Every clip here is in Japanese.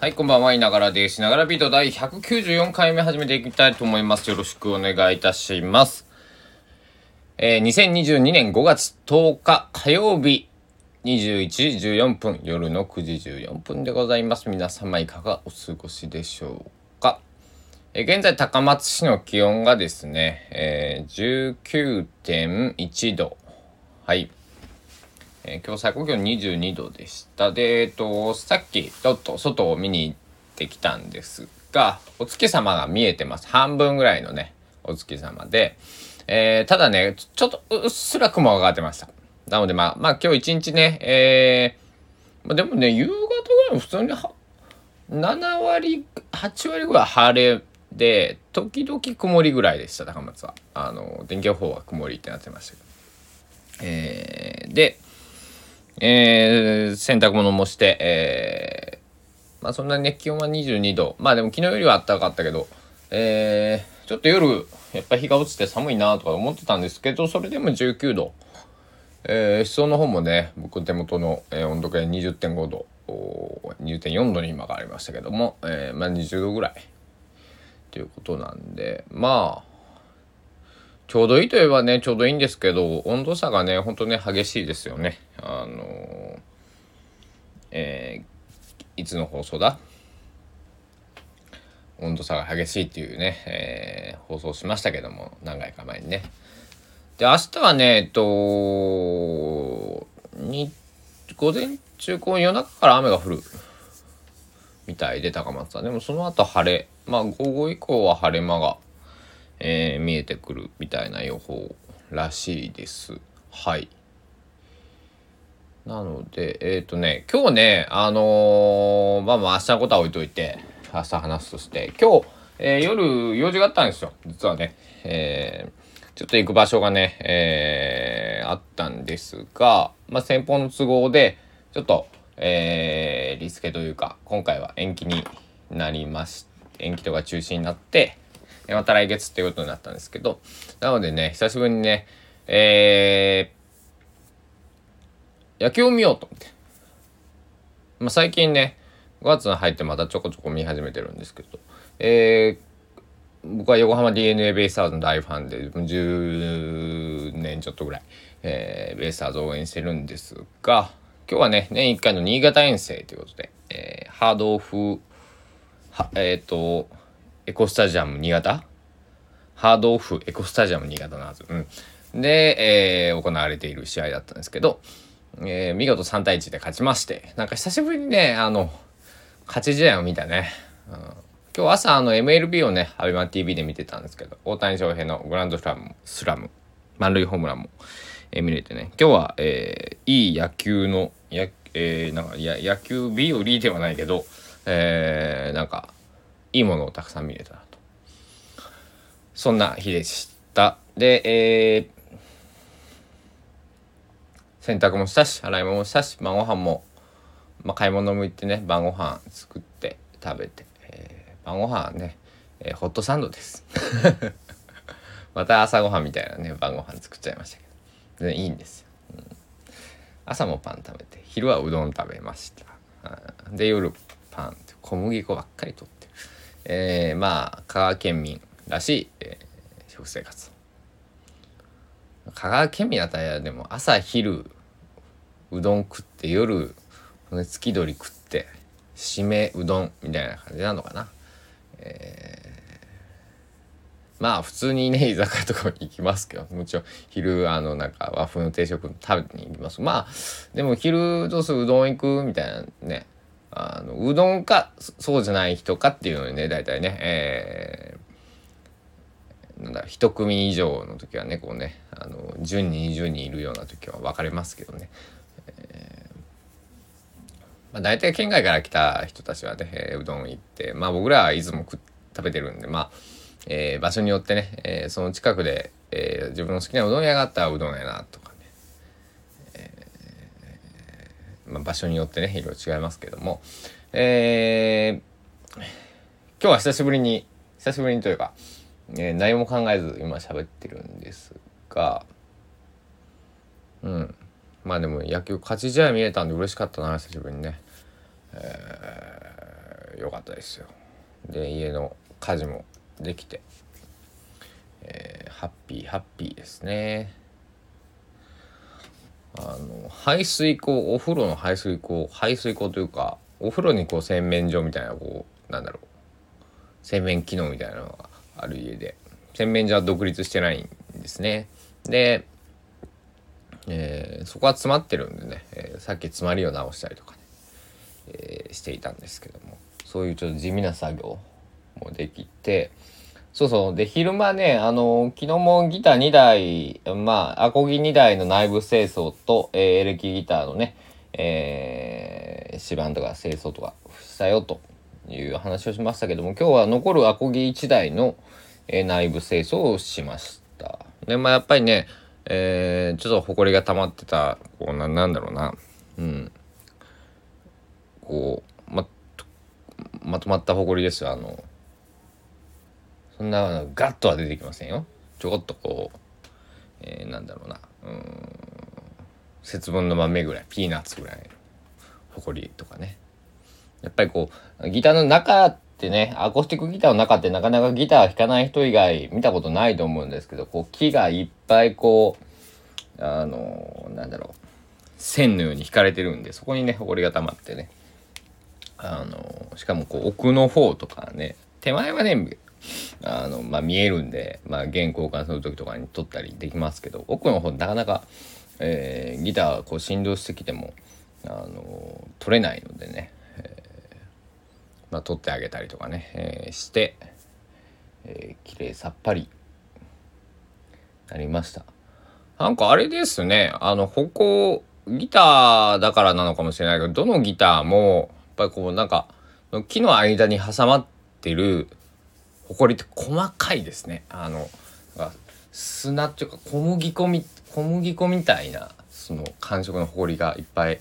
はい、こんばんは、いながらです。ながらビート第194回目始めていきたいと思います。よろしくお願いいたします。えー、2022年5月10日火曜日21時14分、夜の9時14分でございます。皆様いかがお過ごしでしょうか？えー現在高松市の気温がですね、えー、19.1度。はい。えー今日最高気温22度でした。で、えっと、さっきちょっと外を見に行ってきたんですが、お月様が見えてます。半分ぐらいのね、お月様で。えーただね、ちょっとうっすら雲がかかってました。なのでまあ、まあ今日一日ね、えーまあ、でもね、夕方ぐらいも普通には7割、8割ぐらい晴れで、時々曇りぐらいでした、高松は。あの、天気予報は曇りってなってましたけど。えーで、えー洗濯物もして、えーまあそんなにね、気温は22度。まあでも昨日よりは暖かかったけど、えーちょっと夜、やっぱ日が落ちて寒いなとか思ってたんですけど、それでも19度。えー、室温の方もね、僕手元の、えー温度計20.5度、20.4度に今がありましたけども、えーまあ20度ぐらい。ということなんで、まあ、ちょうどいいといえばね、ちょうどいいんですけど、温度差がね、ほんとね、激しいですよね。あのーえーいつの放送だ？温度差が激しいっていうね、えー放送しましたけども、何回か前にね。で、明日はね、えっと、に、午前中、こう夜中から雨が降る。みたいで、高松は。でもその後晴れ。まあ、午後以降は晴れ間が、えー見えてくるみたいな予報らしいです。はい。なので、えっ、とね、今日ね、あのーまあまあ明日のことは置いといて、明日話すとして、今日、えー夜用事があったんですよ、実はね。えちょっと行く場所がね、えあったんですが、まあ先方の都合で、ちょっと、えーリスケというか、今回は延期になりまし延期とか中止になって、また来月っていうことになったんですけど、なのでね、久しぶりにね、えー野球を見ようと思って。まあ、最近ね、5月に入ってまたちょこちょこ見始めてるんですけど、えー僕は横浜 DNA ベイスターズの大ファンで、10年ちょっとぐらい、えーベイスターズを応援してるんですが、今日はね、年1回の新潟遠征ということで、えーハードオフ、はえっ、と、エコスタジアム新潟？ハードオフエコスタジアム新潟のはず。うん。で、えー行われている試合だったんですけど、えー見事3対1で勝ちまして、なんか久しぶりにね、あの、勝ち試合を見たね。うん、今日朝、あの、MLB をね、アベマ TV で見てたんですけど、大谷翔平のグランドスラム、スラム、満塁ホームランも、えー見れてね、今日は、えーいい野球の、やえーなんかや野球日和ではないけど、えーなんか、いいものをたくさん見れたなと。そんな日でした。で、えー洗濯もしたし洗い物もしたし晩ご飯も、まあ、買い物も行ってね晩ご飯作って食べて、えー晩ご飯はね、えーホットサンドです。また朝ごはんみたいなね晩ご飯作っちゃいましたけど。全然いいんですよ、うん。朝もパン食べて昼はうどん食べました。で夜パンって小麦粉ばっかりとって。えーまあ香川県民らしい、えー食生活。香川県民だったらでも朝昼うどん食って夜骨付き鳥食って締めうどんみたいな感じなのかな、えーまあ普通にね居酒屋とか行きますけどもちろん昼あのなんか和風の定食食べに行きます。まあでも昼どうする？うどん行く？みたいなね。あのうどんかそうじゃない人かっていうのにね大体ねえーなんだ一組以上の時はねこうねあの10人20人いるような時は分かれますけどね、えーまあ、大体県外から来た人たちはね、えーうどん行ってまあ僕らはいつも食食べてるんでまあ、えー場所によってね、えーその近くで、えー自分の好きなうどん屋があったらうどん屋なとかね、えーまあ、場所によってねいろいろ違いますけども。えー今日は久しぶりに久しぶりにというかえー何も考えず今喋ってるんですがうん。まあでも野球勝ち試合見れたんで嬉しかったな久しぶりにね、えー良かったですよ。で家の家事もできて、えー、ハッピーハッピーですね。あの排水口お風呂の排水口排水口というかお風呂にこう洗面所みたいなこうなんだろう。洗面機能みたいなのがある家で。洗面所は独立してないんですね。で、えー、そこは詰まってるんでね、えー、さっき詰まりを直したりとかね、えー、していたんですけども。そういうちょっと地味な作業もできてそうそう。で、昼間ね、あの、昨日もギター2台、まあ、アコギ2台の内部清掃と、えー、エレキギターのね、えー、指板とか清掃とかしたよという話をしましたけども、今日は残るアコギ1台の、えー、内部清掃をしました。で、まあ、やっぱりね、えー、ちょっと埃が溜まってた、こうな、なんだろうな、うん。こう、ま、まとまった埃ですよ、あの、そんなガッとは出てきませんよ。ちょこっとこう、えー、なんだろうな。うん。節分の豆ぐらいピーナッツぐらいのほこりとかね。やっぱりこうギターの中ってねアコースティックギターの中ってなかなかギター弾かない人以外見たことないと思うんですけどこう木がいっぱいこうあのなんだろう。線のように引かれてるんでそこにねほこりが溜まってね。あのしかもこう奥の方とかね手前はねあの、まあ、見えるんで、まあ、弦交換する時とかに撮ったりできますけど奥の方なかなか、えー、ギターこう振動してきてもあの撮れないのでね、えー、まあ、撮ってあげたりとかね、えー、して、えー、綺麗さっぱりなりました。なんかあれですねあの歩行ギターだからなのかもしれないけどどのギターもやっぱりこうなんか木の間に挟まってる埃って細かいですね。あの砂っていうか小麦粉み小麦粉みたいなその感触の埃がいっぱい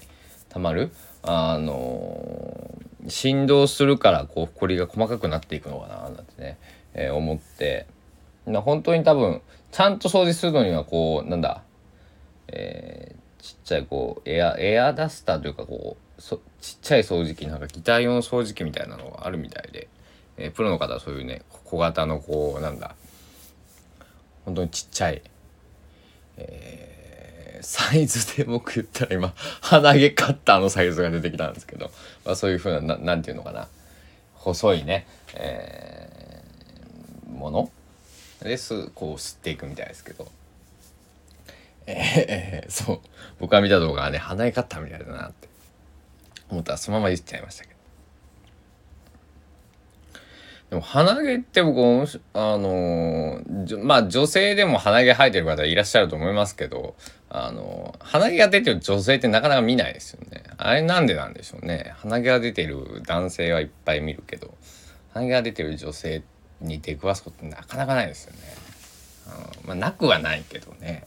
たまる。あの振動するからこう埃が細かくなっていくのかななんてね、えー、思って。本当に多分ちゃんと掃除するのにはこうなんだ、えー、ちっちゃいこうエアエアダスターというかこうそちっちゃい掃除機なんかギター用の掃除機みたいなのがあるみたいで。えー、プロの方はそういうね小型のこうなんだ本当にちっちゃい、えー、サイズで僕言ったら今鼻毛カッターのサイズが出てきたんですけど、まあ、そういうふうな何て言うのかな細いね、えー、ものですこう吸っていくみたいですけど。えー、そう僕が見た動画はね鼻毛カッターみたいだなって思ったらそのまま言っちゃいましたけど。でも鼻毛って僕あのまあ女性でも鼻毛生えてる方いらっしゃると思いますけどあの鼻毛が出てる女性ってなかなか見ないですよね。あれなんでなんでしょうね。鼻毛が出てる男性はいっぱい見るけど鼻毛が出てる女性に出くわすことってなかなかないですよね。まあなくはないけどね。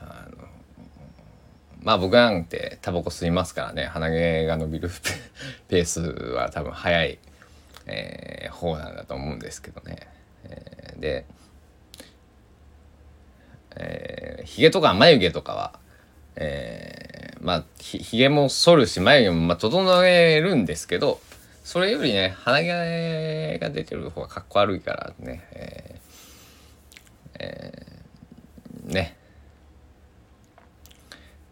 あのまあ僕なんてタバコ吸いますからね。鼻毛が伸びるペースは多分早い。えー、方なんだと思うんですけどね。えー、で、えー、とか眉毛とかは、えー、まあひひげも剃るし眉毛もまあ整えるんですけどそれよりね鼻毛が出てる方がかっこ悪いからね、えーえー、ね。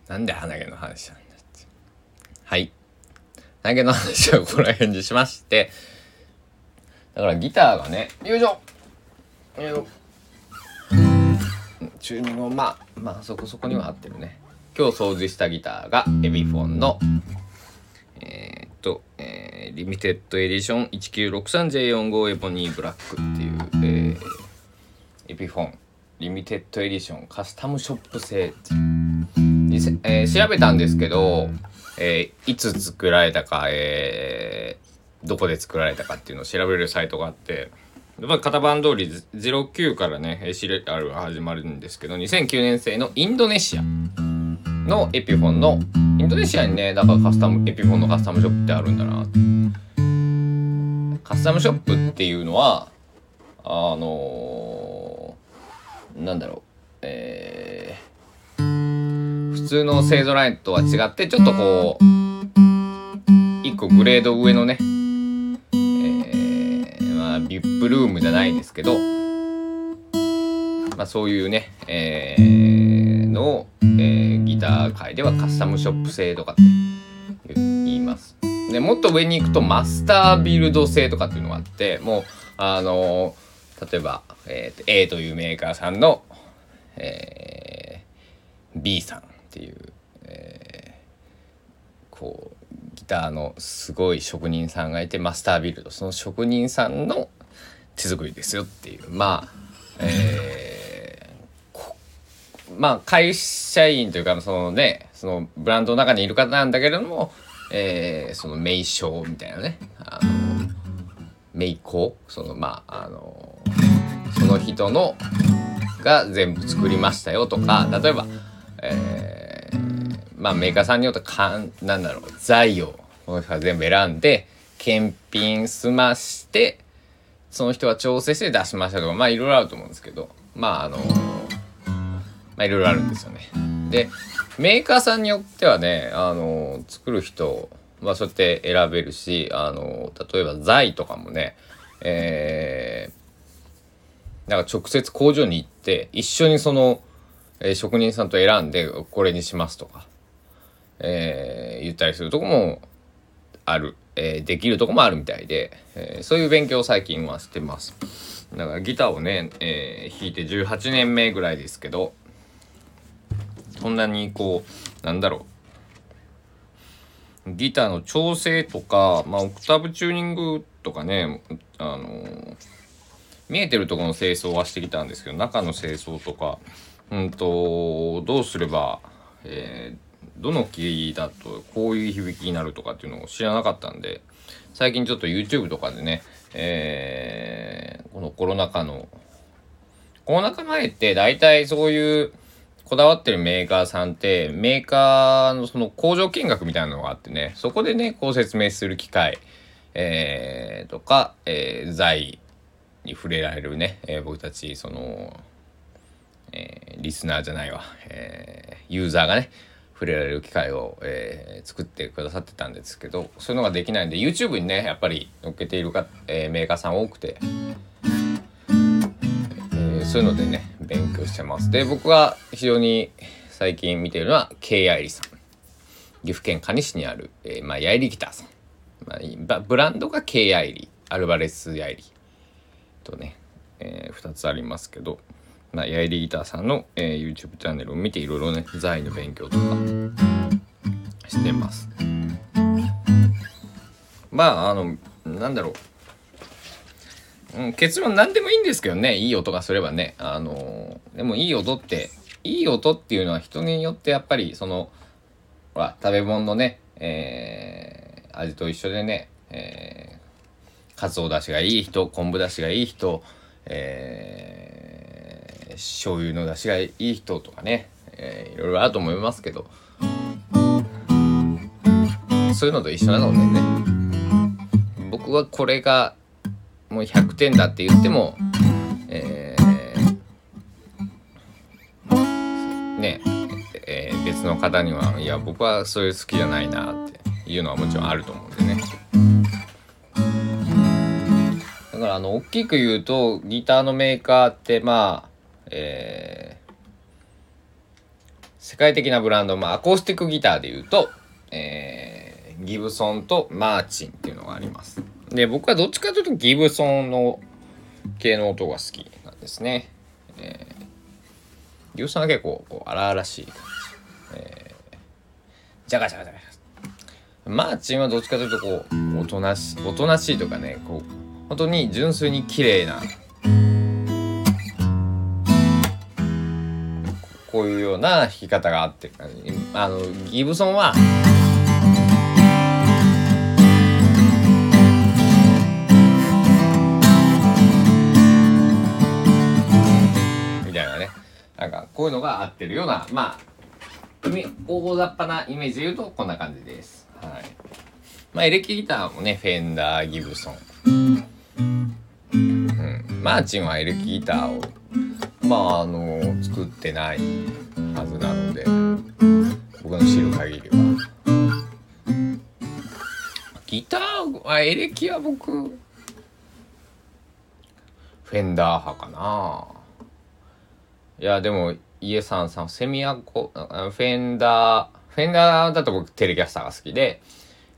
なんで鼻毛の話なんだって。はい。鼻毛の話はここら辺にしましてだからギターがねよいしょ。よチューニングもまあまあそこそこには合ってるね。今日掃除したギターがエビフォンのえー、っと、えー、リミテッドエディション 1963J45 エボニーブラックっていう、えー、エピフォン。リミテッドエディションカスタムショップ製えー、調べたんですけど、えー、いつ作られたか、えー、どこで作られたかっていうのを調べるサイトがあってやっぱ型番通り09からねシリアルが始まるんですけど2009年製のインドネシアのエピフォンのインドネシアにねだからカスタムエピフォンのカスタムショップってあるんだなって。カスタムショップっていうのはあのー、なんだろうえー、普通の製造ラインとは違ってちょっとこう一個グレード上のねビップルームじゃないですけど、まあ、そういうね、えー、のを、えー、ギター界ではカスタムショップ製とかって言います。でもっと上に行くとマスタービルド製とかっていうのがあってもうあの例えば、えー、A というメーカーさんの、えー、B さんっていう、えー、こうギターのすごい職人さんがいてマスタービルドその職人さんの手作りですよっていう。まあえー、まあ会社員というかそのねそのブランドの中にいる方なんだけれども、えー、その名称みたいなね。あの名工？そのまああのその人のが全部作りましたよとか例えば、えー、まあメーカーさんによってかんなんだろう材をこの人が全部選んで検品済ましてその人は調整して出しましたとかまあいろいろあると思うんですけどまああのまあいろいろあるんですよね。でメーカーさんによってはねあの作る人まあそうやって選べるしあの例えば材とかもねえー、なんか直接工場に行って一緒にその、えー、職人さんと選んでこれにしますとか、えー、言ったりするとこもある、えー、できるとこもあるみたいで、えー、そういう勉強を最近はしてます。だからギターをね、えー、弾いて18年目ぐらいですけどそんなにこうなんだろうギターの調整とか、まあ、オクターブチューニングとかねあの見えてるとこの清掃はしてきたんですけど中の清掃とかうんとどうすれば、えーどのキーだとこういう響きになるとかっていうのを知らなかったんで最近ちょっと YouTube とかでね、えー、このコロナ禍のコロナ禍前って大体そういうこだわってるメーカーさんってメーカーのその工場見学みたいなのがあってねそこでねこう説明する機会、えー、とか、えー、財に触れられるね、えー、僕たちその、えー、リスナーじゃないわ、えー、ユーザーがね触れられる機会を、えー、作ってくださってたんですけどそういうのができないんで YouTube にねやっぱり載っけているか、えー、メーカーさん多くて、えー、そういうのでね勉強してます。で僕は非常に最近見ているのは K アイリさん。岐阜県可児市にある、えー、まあ、ヤイリギターさん、まあ、ブランドが K アイリアルバレスヤイリとね、えー、2つありますけど。まあ、ヤイリギターさんの、えー、YouTube チャンネルを見ていろいろね財の勉強とかしてます。まああのなんだろう、うん、結論何でもいいんですけどねいい音がすればね。あのでもいい音っていい音っていうのは人によってやっぱりそのほら食べ物のね、えー、味と一緒でね、えー、かつおだしがいい人昆布だしがいい人えー醤油の出しがいい人とかね、えー、いろいろあると思いますけどそういうのと一緒なのでね僕はこれがもう100点だって言っても、えー、ねえー、別の方にはいや僕はそういう好きじゃないなっていうのはもちろんあると思うんでね。だからあの大きく言うとギターのメーカーってまあえー、世界的なブランド、まあ、アコースティックギターで言うと、えー、ギブソンとマーチンっていうのがあります。で、僕はどっちかというとギブソンの系の音が好きなんですね。えー、ギブソンは結構こう荒々しい感じ。えー、ジャガジャガジャガ。マーチンはどっちかというとこう、おとなしい、おとなしいとかね、こう、本当に純粋に綺麗なこういうような弾き方があってあのギブソンは。みたいなねなんかこういうのが合ってるようなまあ大雑把なイメージで言うとこんな感じです。はい。まあエレキギターもねフェンダーギブソン。うん、マーチンはエレキギターをまああの作ってないはずなので僕の知る限りは。ギターはエレキは僕フェンダー派かな。いやでも家さんさんセミアコフェンダーフェンダーだと僕テレキャスターが好きで、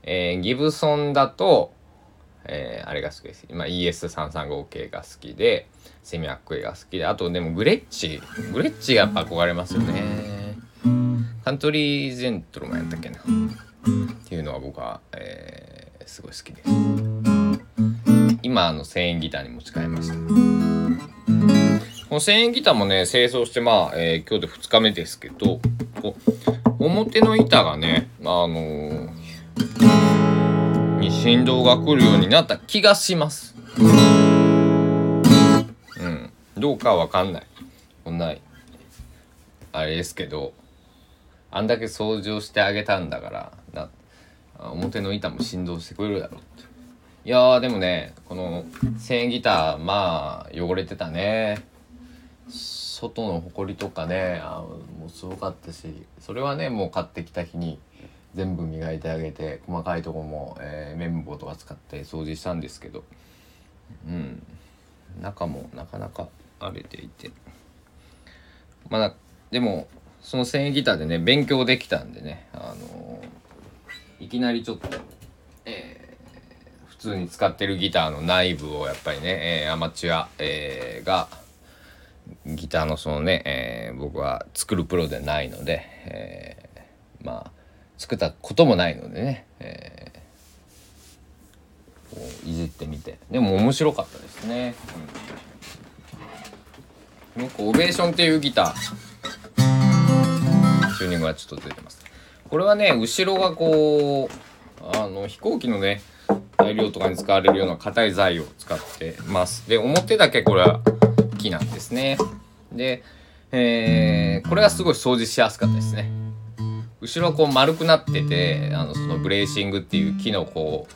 えー、ギブソンだと、えー、あれが好きです。今 ES335 系が好きでセミアックが好きであとでもグレッチ。グレッチやっぱ憧れますよね。カントリーゼントルマンやったっけな。っていうのは僕は、えー、すごい好きです。今あの1000円ギターに持ち替えました。この1000円ギターもね清掃してまあ、えー、今日で2日目ですけど表の板がねあのー、振動が来るようになった気がします。うん。どうかは分かんない。こんなあれですけど。あんだけ掃除をしてあげたんだからな表の板も振動してくれるだろうって。いやでもねこの1000円ギターまあ汚れてたね。外の埃とかねあもうすごかったしそれはねもう買ってきた日に全部磨いてあげて細かいとこも、えー、綿棒とか使って掃除したんですけどうん。中もなかなか荒れていて。まあでもその1000円ギターでね勉強できたんでねあのー、いきなりちょっとえー普通に使ってるギターの内部をやっぱりね、えー、アマチュア、えー、がギターのそのね、えー、僕は作るプロでないので、えー、まあ作ったこともないのでね、えー、こういじってみてでも面白かったですね。うん、オベーションっていうギターチューニングがちょっと出てます。これはね後ろがこうあの飛行機のね材料とかに使われるような硬い材を使ってます。で、表だけこれは木なんですね。で、えー、これがすごい掃除しやすかったですね。後ろこう丸くなってて、あの、そのブレーシングっていう木のこう、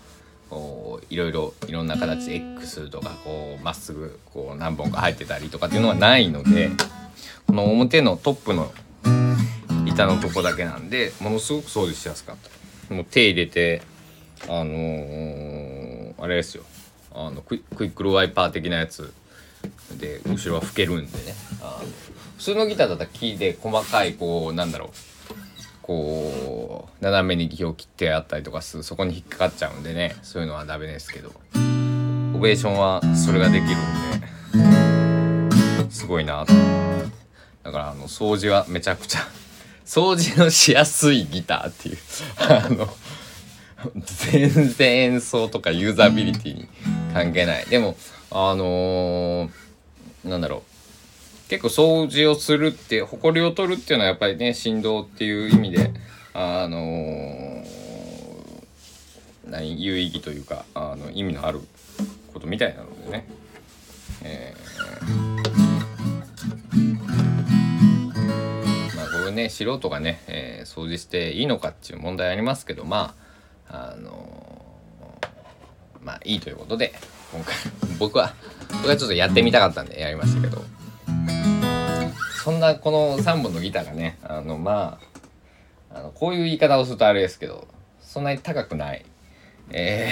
こういろいろいろんな形 X とかこうまっすぐこう何本か入ってたりとかっていうのはないのでこの表のトップの板のとこだけなんでものすごく掃除しやすかった。もう手入れてあのー、あれですよ。あのクイックルワイパー的なやつ。で後ろは拭けるんでね。あ普通のギターだったら木で細かいこうなんだろう。こう斜めに木を切ってあったりとかするそこに引っかかっちゃうんでね。そういうのはダメですけど。オベーションはそれができるんで。すごいなと。だからあの掃除はめちゃくちゃ 掃除のしやすいギターっていう。あの全然演奏とかユーザビリティに関係ない。でもあのー、なんだろう。結構掃除をするって埃を取るっていうのはやっぱりね振動っていう意味であのー、何有意義というかあの意味のあることみたいなのでね、えー、まあこれね素人がね、えー、掃除していいのかっていう問題ありますけどまああのまあいいということで今回僕は僕はちょっとやってみたかったんでやりましたけど。そんなこの3本のギターがねあのまああのこういう言い方をするとあれですけどそんなに高くない。え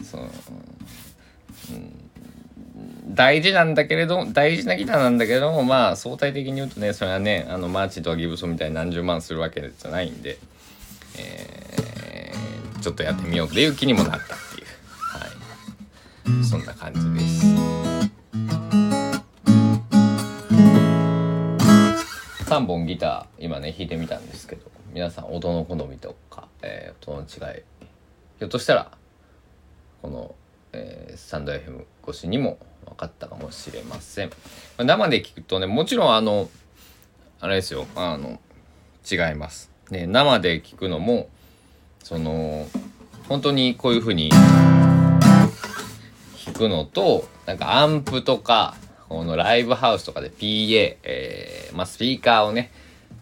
ー、その、うん、大事なんだけれど大事なギターなんだけれどもまあ相対的に言うとねそれはねあのマーチとかギブソンみたいに何十万するわけじゃないんで、えーちょっとやってみようっていう気にもなったっていう、はい、そんな感じです。3本ギター今ね弾いてみたんですけど皆さん音の好みとか、えー、音の違いひょっとしたらこの、えー、スタンド FM 越しにも分かったかもしれません。ま生で聞くとねもちろんあのあれですよあの違います。ね、生で聞くのもその本当にこういう風に弾くのとなんかアンプとかこのライブハウスとかで PA、えー、まあ、スピーカーをね、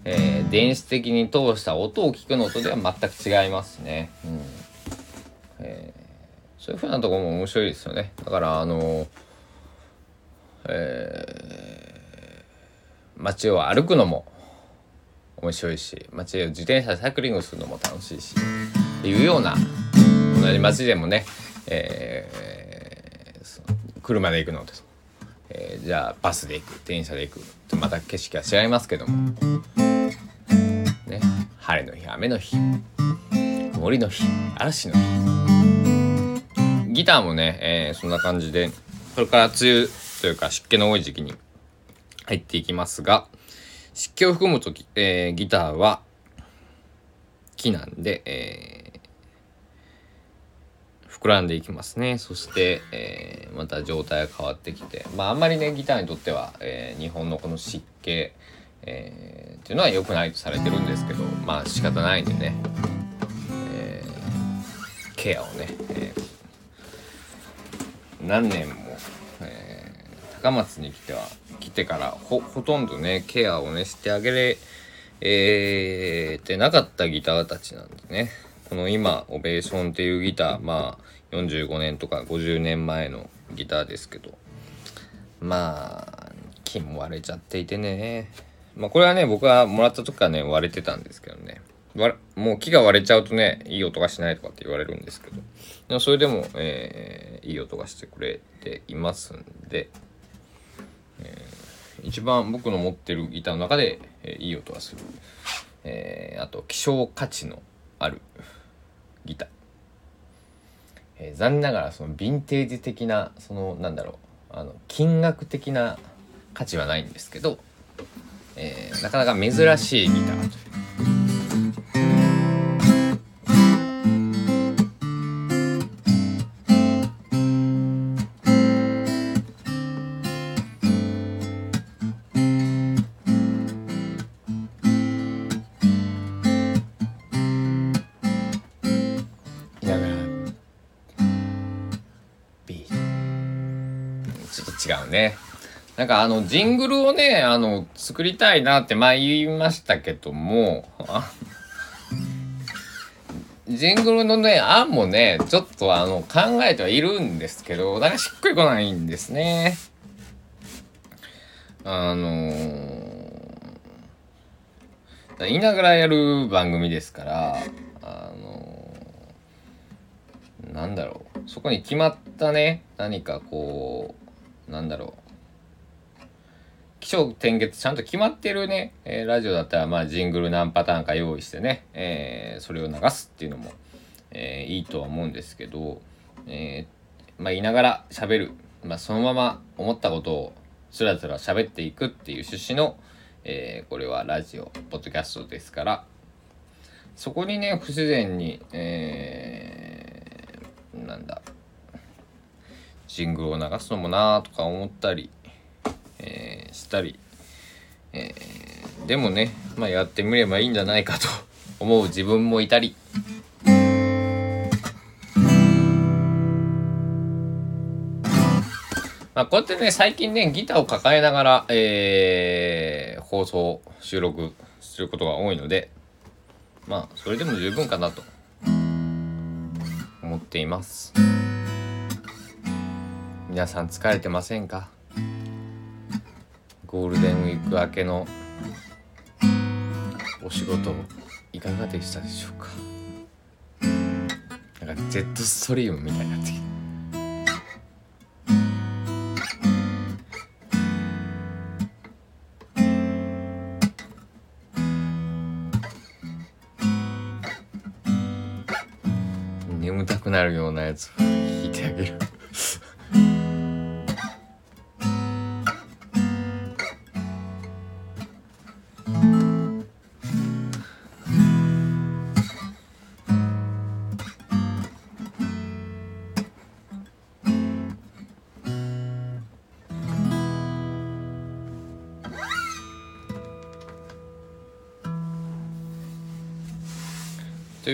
えー、電子的に通した音を聞くのとでは全く違いますね。うんえー、そういう風なとこも面白いですよね。だからあのえー、街を歩くのも面白いし街を自転車でサイクリングするのも楽しいしっていうような同じ街でもね、えー、車で行くのとえー、じゃあバスで行く電車で行くとまた景色は違いますけども、ね、晴れの日雨の日曇りの日嵐の日。ギターもね、えー、そんな感じでこれから梅雨というか湿気の多い時期に入っていきますが湿気を含む時、えー、ギターは木なんで、えー、膨らんでいきますね。そして、えー、また状態が変わってきて。まああんまりねギターにとっては、えー、日本のこの湿気、えー、っていうのは良くないとされてるんですけどまあ仕方ないんでね、えー、ケアをね、えー、何年も、えー、高松に来ては来てからほほとんどねケアをねしてあげれえー、てなかったギターたちなんでね。この今、オベーションっていうギター、まあ、45年とか50年前のギターですけど、まあ、木も割れちゃっていてね。まあ、これはね、僕がもらった時からね、割れてたんですけどね。もう木が割れちゃうとね、いい音がしないとかって言われるんですけど、でもそれでも、えー、いい音がしてくれていますんで、えー、一番僕の持ってるギターの中で、えー、いい音がする、えー、あと希少価値のあるギター、えー、残念ながらそのヴィンテージ的なそのなんだろうあの金額的な価値はないんですけど、えー、なかなか珍しいギターという。違うね。なんかあの、ジングルをね、あの、作りたいなって前言いましたけども、ジングルのね、案もね、ちょっとあの、考えてはいるんですけど、なんかしっくりこないんですね。あのー、言いながらやる番組ですから、あのー、なんだろう。そこに決まったね、何かこう、なんだろう。気象転結ちゃんと決まってるね、えー、ラジオだったらまあジングル何パターンか用意してね、えー、それを流すっていうのも、えー、いいとは思うんですけど、えまあ言いながら喋る、まあ、そのまま思ったことをつらつら喋っていくっていう趣旨の、えこれはラジオポッドキャストですから。そこにね不自然に、えなんだ。ジングルを流すのもなとか思ったり、えー、したり、えー、でもね、まあ、やってみればいいんじゃないかと 思う自分もいたり。まあ、こうやってね、最近ね、ギターを抱えながら、えー、放送、収録することが多いので、まあ、それでも十分かなと思っています。皆さん疲れてませんか？ゴールデンウィーク明けのお仕事いかがでしたでしょうか？なんかジェットストリームみたいになってきて眠たくなるようなやつを弾いてあげる。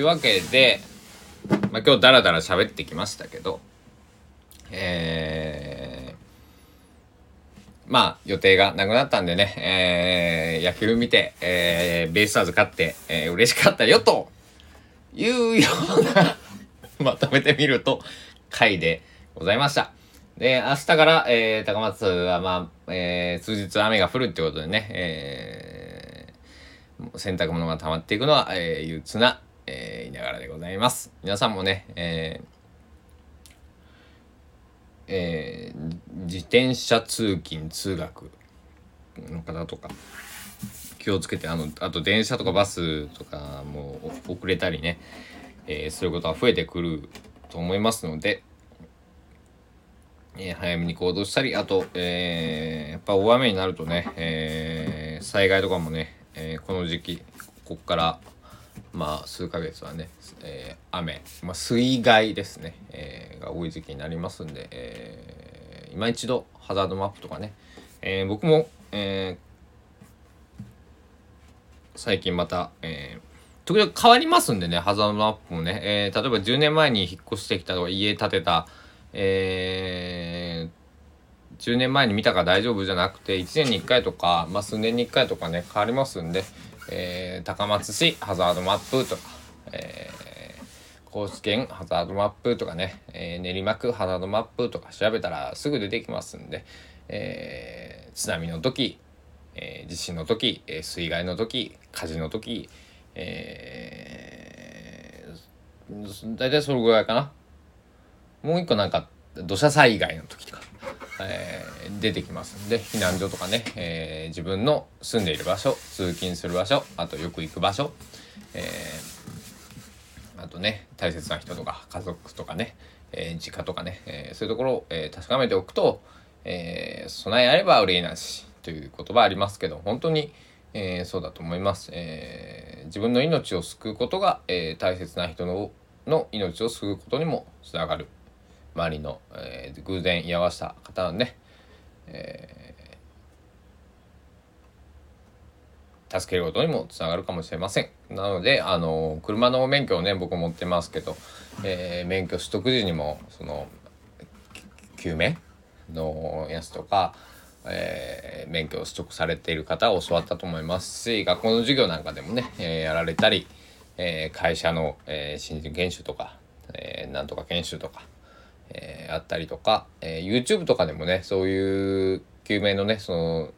いうわけで、まあ、今日ダラダラ喋ってきましたけど、えー、まあ予定がなくなったんでね、えー、野球見て、えー、ベイスターズ勝って、えー、嬉しかったよというような まとめてみると回でございました。で、明日から、えー、高松はまあ、えー、数日雨が降るってことでね、えー、洗濯物が溜まっていくのは、えー、憂鬱なえー、言いながらでございます。皆さんもね、えーえー、自転車通勤通学の方とか気をつけてあのあと電車とかバスとかも遅れたりね、えー、することは増えてくると思いますので、えー、早めに行動したりあと、えー、やっぱ大雨になるとね、えー、災害とかもね、えこの時期ここからまあ数ヶ月はね、え雨、まあ、水害ですね、えが多い時期になりますんで、え今一度ハザードマップとかね、え僕も、え最近また、えー、時々変わりますんでね、ハザードマップもね、えー、例えば10年前に引っ越してきたとか、家建てた、えー、10年前に見たから大丈夫じゃなくて、1年に1回とか、まあ、数年に1回とかね、変わりますんで、えー、高松市ハザードマップとか、えー、高知県ハザードマップとかね、えー、練馬区ハザードマップとか調べたらすぐ出てきますんで、えー、津波の時、えー、地震の時、えー、水害の時火事の時、えー、大体それぐらいかな。もう一個なんか土砂災害の時とか、えー、出てきますんで避難所とかね、えー、自分の住んでいる場所通勤する場所あとよく行く場所、えー、あとね大切な人とか家族とかね、えー、実家とかね、え、そういうところを、え、確かめておくと、え、備えあれば憂いなしという言葉ありますけど本当に、え、そうだと思います、え、自分の命を救うことが、え、大切な人のの命を救うことにもつながる。周りの、えー、偶然居合わせた方はね、えー、助けることにもつながるかもしれません。なのであの車の免許をね僕持ってますけど、えー、免許取得時にもその救命のやつとかえー、免許を取得されている方は教わったと思いますし学校の授業なんかでもね、えー、やられたり、えー、会社の、えー、新人研修とか、えー、なんとか研修とか、えー、あったりとか、えー、YouTube とかでもねそういう救命のねその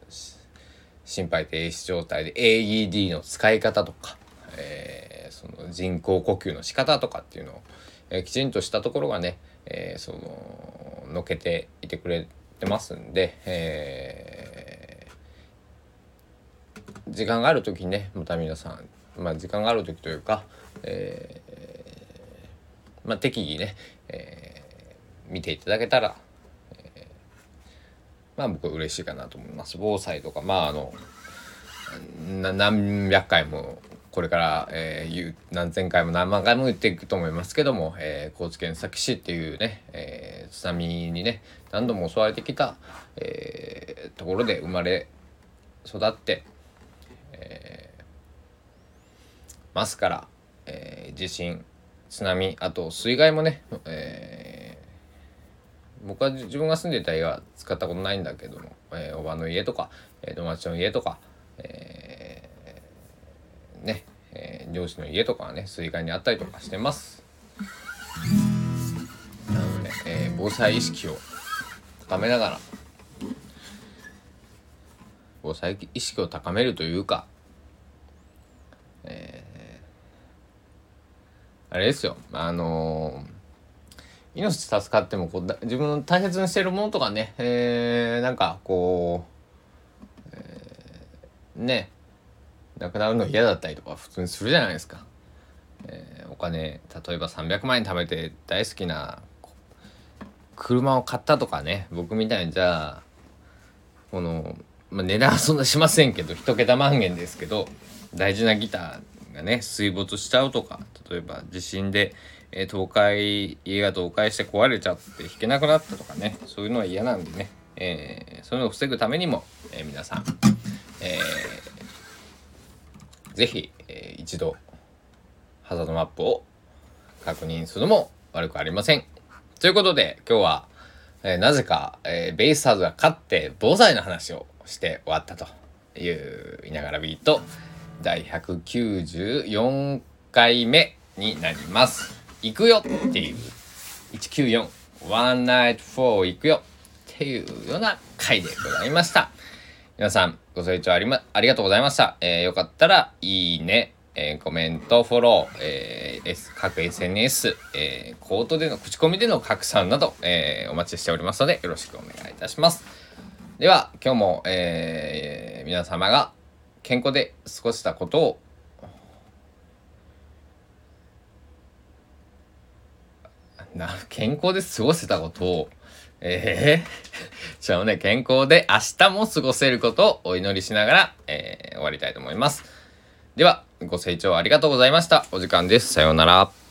心肺停止状態で AED の使い方とか、えー、その人工呼吸の仕方とかっていうのを、えー、きちんとしたところがね、えー、そののけていてくれてますんで、えー、時間がある時にねまた皆さん、まあ、時間がある時というか、えー、まあ、適宜ね、えー、見ていただけたら、えまあ僕は嬉しいかなと思います。防災とかまああの何百回もこれから、えー、何千回も何万回も言っていくと思いますけども、えー、高知県佐喜市っていうね、えー、津波にね何度も襲われてきた、えー、ところで生まれ育って、えー、ますから、えー、地震津波あと水害もね、えー、僕は自分が住んでいた家は使ったことないんだけども、えー、おばの家とか、えー、友達の家とか、えー、ね、えー、上司の家とかはね水害にあったりとかしてます。なので、えー、防災意識を高めながら防災意識を高めるというか、えー、あれですよ。あのー、命助かってもこう自分の大切にしてるものとかね、えー、なんかこう、えー、ねなくなるの嫌だったりとか普通にするじゃないですか。えー、お金例えば300万円貯めて大好きな車を買ったとかね僕みたいにじゃあこの、まあ、値段はそんなしませんけど1桁万円ですけど大事なギターがね水没しちゃうとか例えば地震で、えー、倒壊家が倒壊して壊れちゃって弾けなくなったとかねそういうのは嫌なんでね、えー、そういうのを防ぐためにも、えー、皆さん、えーぜひ、えー、一度ハザードマップを確認するのも悪くありません。ということで今日は、えー、なぜか、えー、ベイスターズが勝って防災の話をして終わったといういながらビート第194回目になります。行くよっていう194 One Night for 行くよっていうような回でございました。皆さん、ご清聴ありま、ありがとうございました。えー、よかったら、いいね、えー、コメント、フォロー、えー、S 各 SNS、えー、コートでの口コミでの拡散など、えー、お待ちしておりますので、よろしくお願いいたします。では、今日も、えー、皆様が健康で過ごしたことをな、健康で過ごせたことを、ええー、じゃあね、健康で明日も過ごせることをお祈りしながら、えー、終わりたいと思います。では、ご清聴ありがとうございました。お時間です。さようなら。